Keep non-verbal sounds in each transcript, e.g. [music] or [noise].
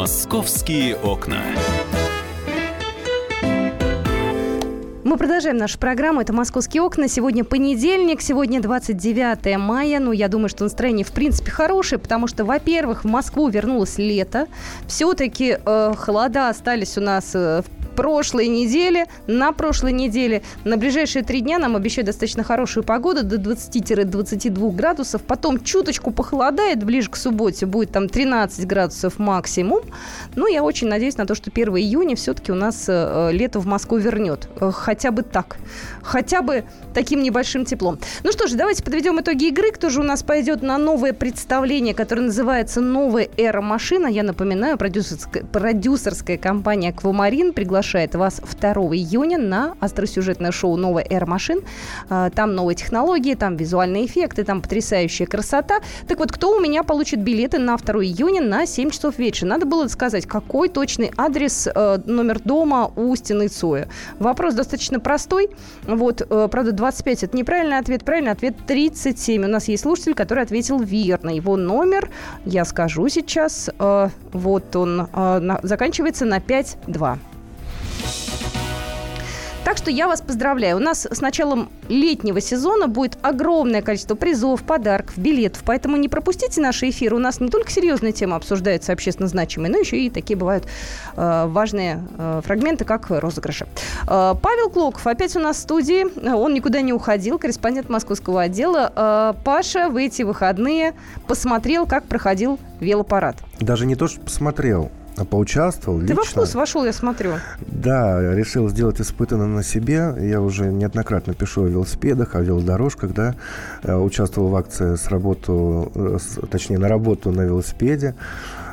Московские окна. Мы продолжаем нашу программу. Это «Московские окна». Сегодня понедельник, сегодня 29 мая. Ну, я думаю, что настроение, в принципе, хорошее, потому что, во-первых, в Москву вернулось лето. Все-таки э, холода остались у нас э, в прошлой неделе, на прошлой неделе. На ближайшие три дня нам обещают достаточно хорошую погоду, до 20-22 градусов. Потом чуточку похолодает, ближе к субботе будет там 13 градусов максимум. Ну, я очень надеюсь на то, что 1 июня все-таки у нас э, лето в Москву вернет. Э, хотя бы так. Хотя бы таким небольшим теплом. Ну что ж, давайте подведем итоги игры. Кто же у нас пойдет на новое представление, которое называется «Новая эра машина». Я напоминаю, продюсерская, продюсерская компания «Аквамарин» приглашает приглашает вас 2 июня на остросюжетное шоу «Новая эра машин». А, там новые технологии, там визуальные эффекты, там потрясающая красота. Так вот, кто у меня получит билеты на 2 июня на 7 часов вечера? Надо было сказать, какой точный адрес, э, номер дома у Стены Цоя. Вопрос достаточно простой. Вот, э, правда, 25 – это неправильный ответ. Правильный ответ – 37. У нас есть слушатель, который ответил верно. Его номер, я скажу сейчас, э, вот он, заканчивается на 5-2. Так что я вас поздравляю. У нас с началом летнего сезона будет огромное количество призов, подарков, билетов. Поэтому не пропустите наши эфиры. У нас не только серьезные темы обсуждаются, общественно значимые, но еще и такие бывают э, важные э, фрагменты, как розыгрыши. Э, Павел Клоков опять у нас в студии. Он никуда не уходил, корреспондент московского отдела. Э, Паша в эти выходные посмотрел, как проходил велопарад. Даже не то, что посмотрел. Поучаствовал Ты лично. во вкус вошел, я смотрю. Да, решил сделать испытанно на себе. Я уже неоднократно пишу о велосипедах, о велодорожках, да. Э, участвовал в акции с работу, э, точнее, на работу на велосипеде.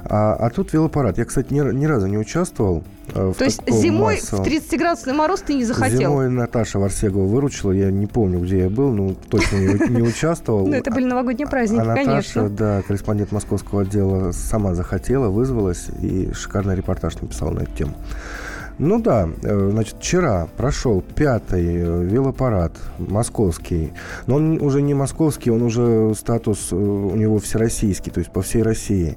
А, а тут велопарад. Я, кстати, ни, ни разу не участвовал. Э, То есть зимой массовом... в 30-градусный мороз ты не захотел? Зимой Наташа Варсегова выручила. Я не помню, где я был, но точно не, участвовал. Ну, это были новогодние праздники, а конечно. да, корреспондент московского отдела, сама захотела, вызвалась и шикарный репортаж написала на эту тему. Ну да, э, значит, вчера прошел пятый э, велопарад московский. Но он уже не московский, он уже статус у него всероссийский, то есть по всей России.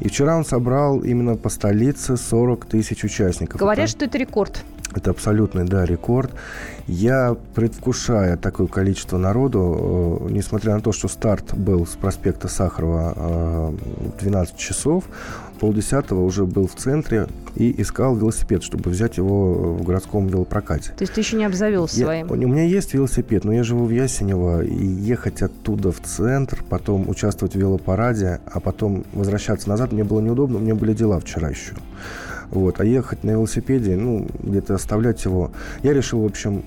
И вчера он собрал именно по столице 40 тысяч участников. Говорят, это, что это рекорд. Это абсолютный, да, рекорд. Я, предвкушая такое количество народу, э, несмотря на то, что старт был с проспекта Сахарова э, в 12 часов, полдесятого уже был в центре и искал велосипед, чтобы взять его в городском велопрокате. То есть ты еще не обзавелся своим? У меня есть велосипед, но я живу в Ясенево, и ехать оттуда в центр, потом участвовать в велопараде, а потом возвращаться назад мне было неудобно, у меня были дела вчера еще. Вот. А ехать на велосипеде, ну, где-то оставлять его... Я решил, в общем,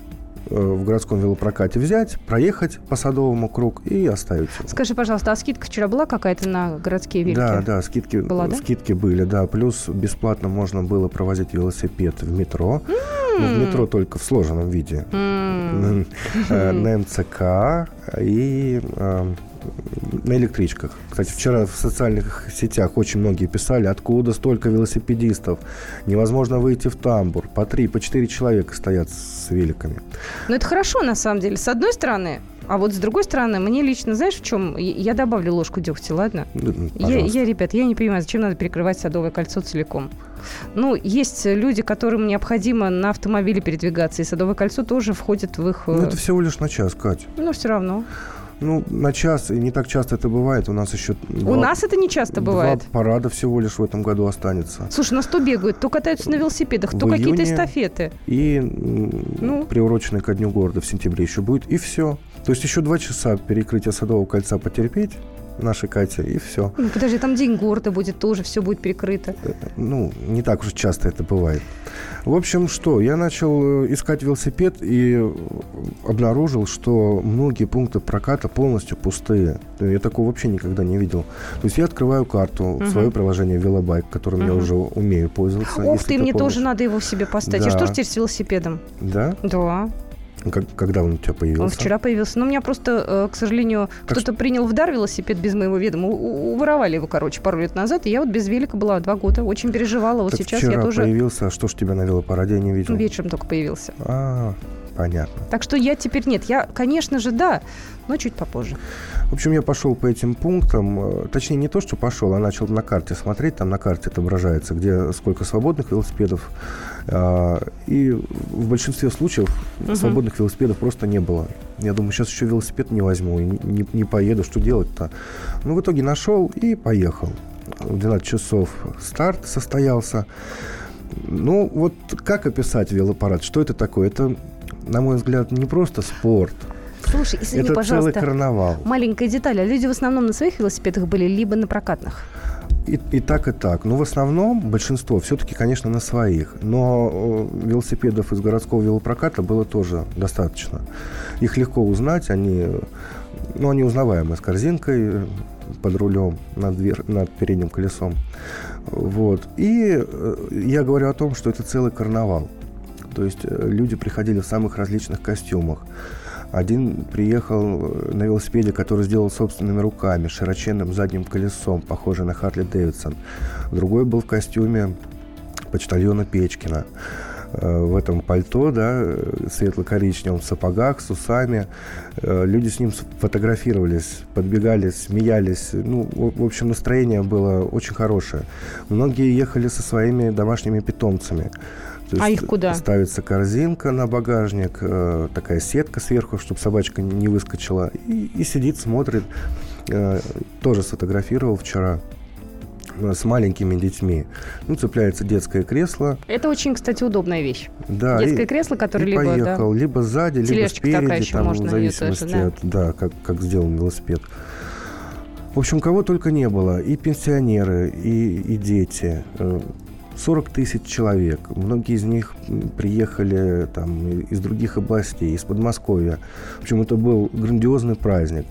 Э, в городском велопрокате взять, проехать по Садовому круг и оставить его. Скажи, пожалуйста, а скидка вчера была какая-то на городские велики? Да, да, скидки, была, да? скидки были, да. Плюс бесплатно можно было провозить велосипед в метро. Mm. Ну, в метро только в сложенном виде. Mm. На [laughs] МЦК и э, на электричках. Кстати, вчера в социальных сетях очень многие писали, откуда столько велосипедистов. Невозможно выйти в тамбур. По три, по четыре человека стоят с великами. Ну, это хорошо, на самом деле. С одной стороны, а вот с другой стороны, мне лично, знаешь, в чем? Я добавлю ложку дегтя, ладно? Я, я, ребят, я не понимаю, зачем надо перекрывать Садовое кольцо целиком. Ну, есть люди, которым необходимо на автомобиле передвигаться, и Садовое кольцо тоже входит в их... Ну, это всего лишь на час, Кать. Ну, все равно. Ну, на час, и не так часто это бывает. У нас еще... У два, нас это не часто бывает. Два парада всего лишь в этом году останется. Слушай, нас то бегают, то катаются на велосипедах, то какие-то эстафеты. И ну. приуроченный ко Дню города в сентябре еще будет, и все. То есть еще два часа перекрытия Садового кольца потерпеть, нашей Кате, и все. Ну, подожди, там день города будет тоже, все будет перекрыто. Э, ну, не так уж часто это бывает. В общем, что, я начал э, искать велосипед и обнаружил, что многие пункты проката полностью пустые. Я такого вообще никогда не видел. То есть я открываю карту, угу. свое приложение Велобайк, которым угу. я уже умею пользоваться. Ух ты, мне тоже надо его себе поставить. Да. И что ж теперь с велосипедом? Да? Да. Как, когда он у тебя появился? Он вчера появился. Но у меня просто, э, к сожалению, кто-то принял в дар велосипед без моего ведома. У- уворовали его, короче, пару лет назад. И я вот без велика была два года. Очень переживала. Вот так сейчас вчера я тоже... появился. А что ж тебя на велопараде не видел? Вечером только появился. А, Понятно. Так что я теперь нет. Я, конечно же, да, но чуть попозже. В общем, я пошел по этим пунктам. э, Точнее, не то, что пошел, а начал на карте смотреть. Там на карте отображается, где сколько свободных велосипедов. А, И в большинстве случаев Мгм. свободных велосипедов просто не было. Я думаю, сейчас еще велосипед не возьму и не, не- не поеду. Что делать-то? Ну, в итоге нашел и поехал. В 12 часов старт состоялся. Ну, вот как описать велопарад? Что это такое? Это, на мой взгляд, не просто спорт. Слушай, извини, это пожалуйста. целый карнавал. Маленькая деталь. А люди в основном на своих велосипедах были, либо на прокатных? И, и так, и так. Но в основном большинство все-таки, конечно, на своих. Но э, велосипедов из городского велопроката было тоже достаточно. Их легко узнать. Они, ну, они узнаваемы с корзинкой э, под рулем над, вер- над передним колесом. Вот. И э, я говорю о том, что это целый карнавал. То есть люди приходили в самых различных костюмах. Один приехал э, на велосипеде, который сделал собственными руками, широченным задним колесом, похожий на Харли Дэвидсон. Другой был в костюме почтальона Печкина. Э, В этом пальто, да, э, светло-коричневом, сапогах, с усами. Люди с ним фотографировались, подбегали, смеялись. Ну, в общем, настроение было очень хорошее. Многие ехали со своими домашними питомцами. То А их куда? Ставится корзинка на багажник, э, такая сетка сверху, чтобы собачка не выскочила. И, и сидит, смотрит. Э, тоже сфотографировал вчера э, с маленькими детьми. Ну, цепляется детское кресло. Это очень, кстати, удобная вещь. Да, Детское и- кресло, которое и либо, да, поехал, либо сзади, либо спереди, там, можно в зависимости тоже, да. от, да, как, как сделан велосипед. В общем, кого только не было. И пенсионеры, и, и дети. Э, 40 тысяч человек. Многие из них приехали там, из других областей, из Подмосковья. В общем, это был грандиозный праздник.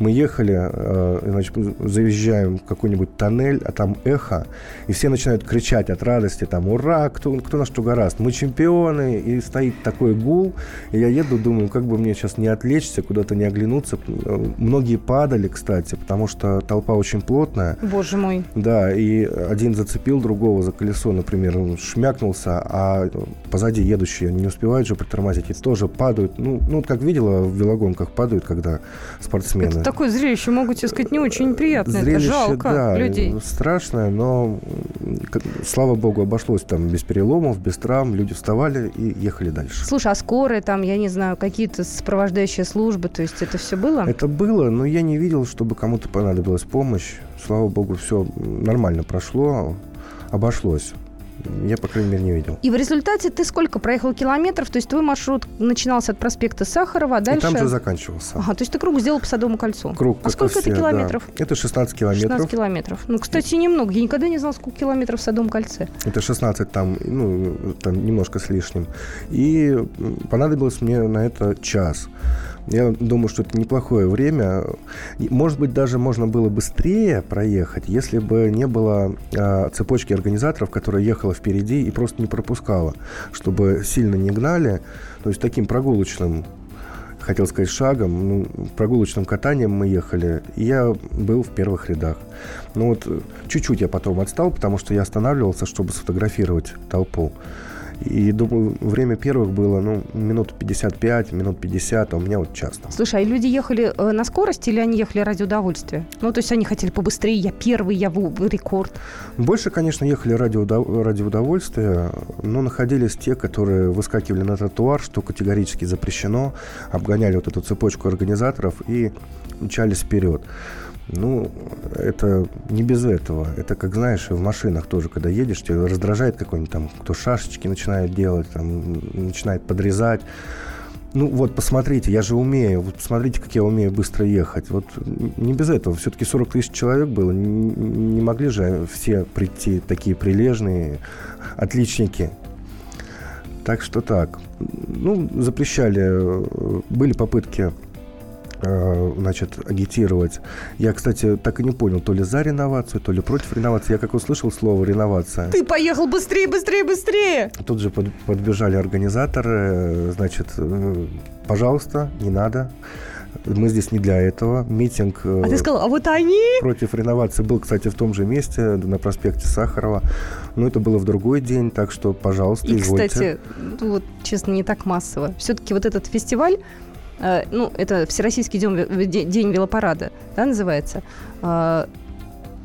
Мы ехали, э, значит, заезжаем в какой-нибудь тоннель, а там эхо, и все начинают кричать от радости, там, ура, кто, кто нас что гораст, мы чемпионы, и стоит такой гул, и я еду, думаю, как бы мне сейчас не отвлечься, куда-то не оглянуться. Многие падали, кстати, потому что толпа очень плотная, Боже мой. да, и один зацепил другого за колесо, например, он шмякнулся, а позади едущие не успевают же притормозить и тоже падают. Ну, ну как видела в велогонках падают, когда спортсмены. Это такое зрелище, могу тебе сказать, не очень приятное. Это Зрелище, жалко да, людей. страшное, но, слава богу, обошлось там без переломов, без травм. Люди вставали и ехали дальше. Слушай, а скорые там, я не знаю, какие-то сопровождающие службы, то есть это все было? Это было, но я не видел, чтобы кому-то понадобилась помощь. Слава богу, все нормально прошло, обошлось. Я, по крайней мере, не видел. И в результате ты сколько проехал километров? То есть твой маршрут начинался от проспекта Сахарова, а И дальше... там же заканчивался. Ага, то есть ты круг сделал по Садовому кольцу. Круг, а и сколько это все, километров? да. Это 16 километров. 16 километров. Ну, кстати, немного. Я никогда не знала, сколько километров в Садовом кольце. Это 16 там, ну, там немножко с лишним. И понадобилось мне на это час. Я думаю, что это неплохое время. Может быть, даже можно было быстрее проехать, если бы не было а, цепочки организаторов, которая ехала впереди и просто не пропускала, чтобы сильно не гнали. То есть таким прогулочным хотел сказать, шагом, ну, прогулочным катанием мы ехали, и я был в первых рядах. Ну вот чуть-чуть я потом отстал, потому что я останавливался, чтобы сфотографировать толпу. И думаю, время первых было, ну, минут 55, минут 50, а у меня вот час там. Слушай, а люди ехали э, на скорости или они ехали ради удовольствия? Ну, то есть они хотели побыстрее, я первый, я в, в рекорд. Больше, конечно, ехали ради, удов- ради удовольствия, но находились те, которые выскакивали на тротуар, что категорически запрещено, обгоняли вот эту цепочку организаторов и мчались вперед. Ну, это не без этого. Это, как знаешь, в машинах тоже, когда едешь, тебя раздражает какой-нибудь там, кто шашечки начинает делать, там, начинает подрезать. Ну вот, посмотрите, я же умею. Вот посмотрите, как я умею быстро ехать. Вот не без этого. Все-таки 40 тысяч человек было. Не, могли же все прийти такие прилежные отличники. Так что так. Ну, запрещали. э, Были попытки значит, агитировать. Я, кстати, так и не понял, то ли за реновацию, то ли против реновации. Я как услышал слово реновация. Ты поехал быстрее, быстрее, быстрее! Тут же под- подбежали организаторы, э, значит, э, пожалуйста, не надо. Мы здесь не для этого. Митинг а ты сказал, а вот они? против реновации был, кстати, в том же месте, на проспекте Сахарова. Но это было в другой день, так что, пожалуйста, И, извольте. кстати, вот, честно, не так массово. Все-таки вот этот фестиваль, э, ну, это Всероссийский день, день велопарада, да, называется. Э,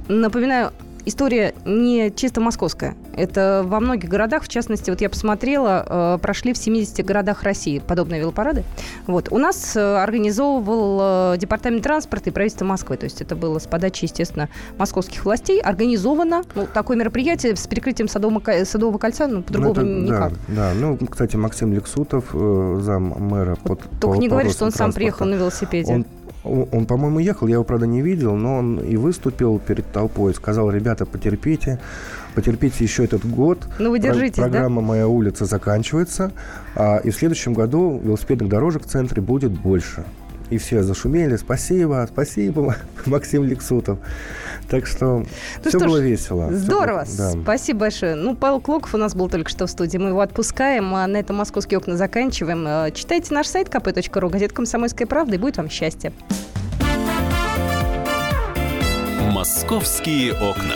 напоминаю, история не чисто московская. Это во многих городах, в частности, вот я посмотрела, э, прошли в 70 городах России подобные велопарады. Вот. У нас э, организовывал э, Департамент транспорта и правительство Москвы. То есть это было с подачи, естественно, московских властей. Организовано ну, такое мероприятие с перекрытием Садового, Садового кольца, ну, по-другому ну, это, никак. Да, да, ну, кстати, Максим Лексутов, зам мэра под Только по, не говори, что он сам приехал на велосипеде. Он он, он, по-моему, ехал, я его, правда, не видел, но он и выступил перед толпой, сказал, ребята, потерпите, потерпите еще этот год. Ну, вы держитесь, Программа да? «Моя улица» заканчивается, а, и в следующем году велосипедных дорожек в центре будет больше. И все зашумели. Спасибо, спасибо, [laughs] Максим Лексутов. Так что ну все было ж, весело. Здорово. Все, да. Спасибо большое. Ну, Павел Клоков у нас был только что в студии. Мы его отпускаем, а на этом «Московские окна» заканчиваем. Э, читайте наш сайт kp.ru, газета «Комсомольская правда», и будет вам счастье. «Московские окна».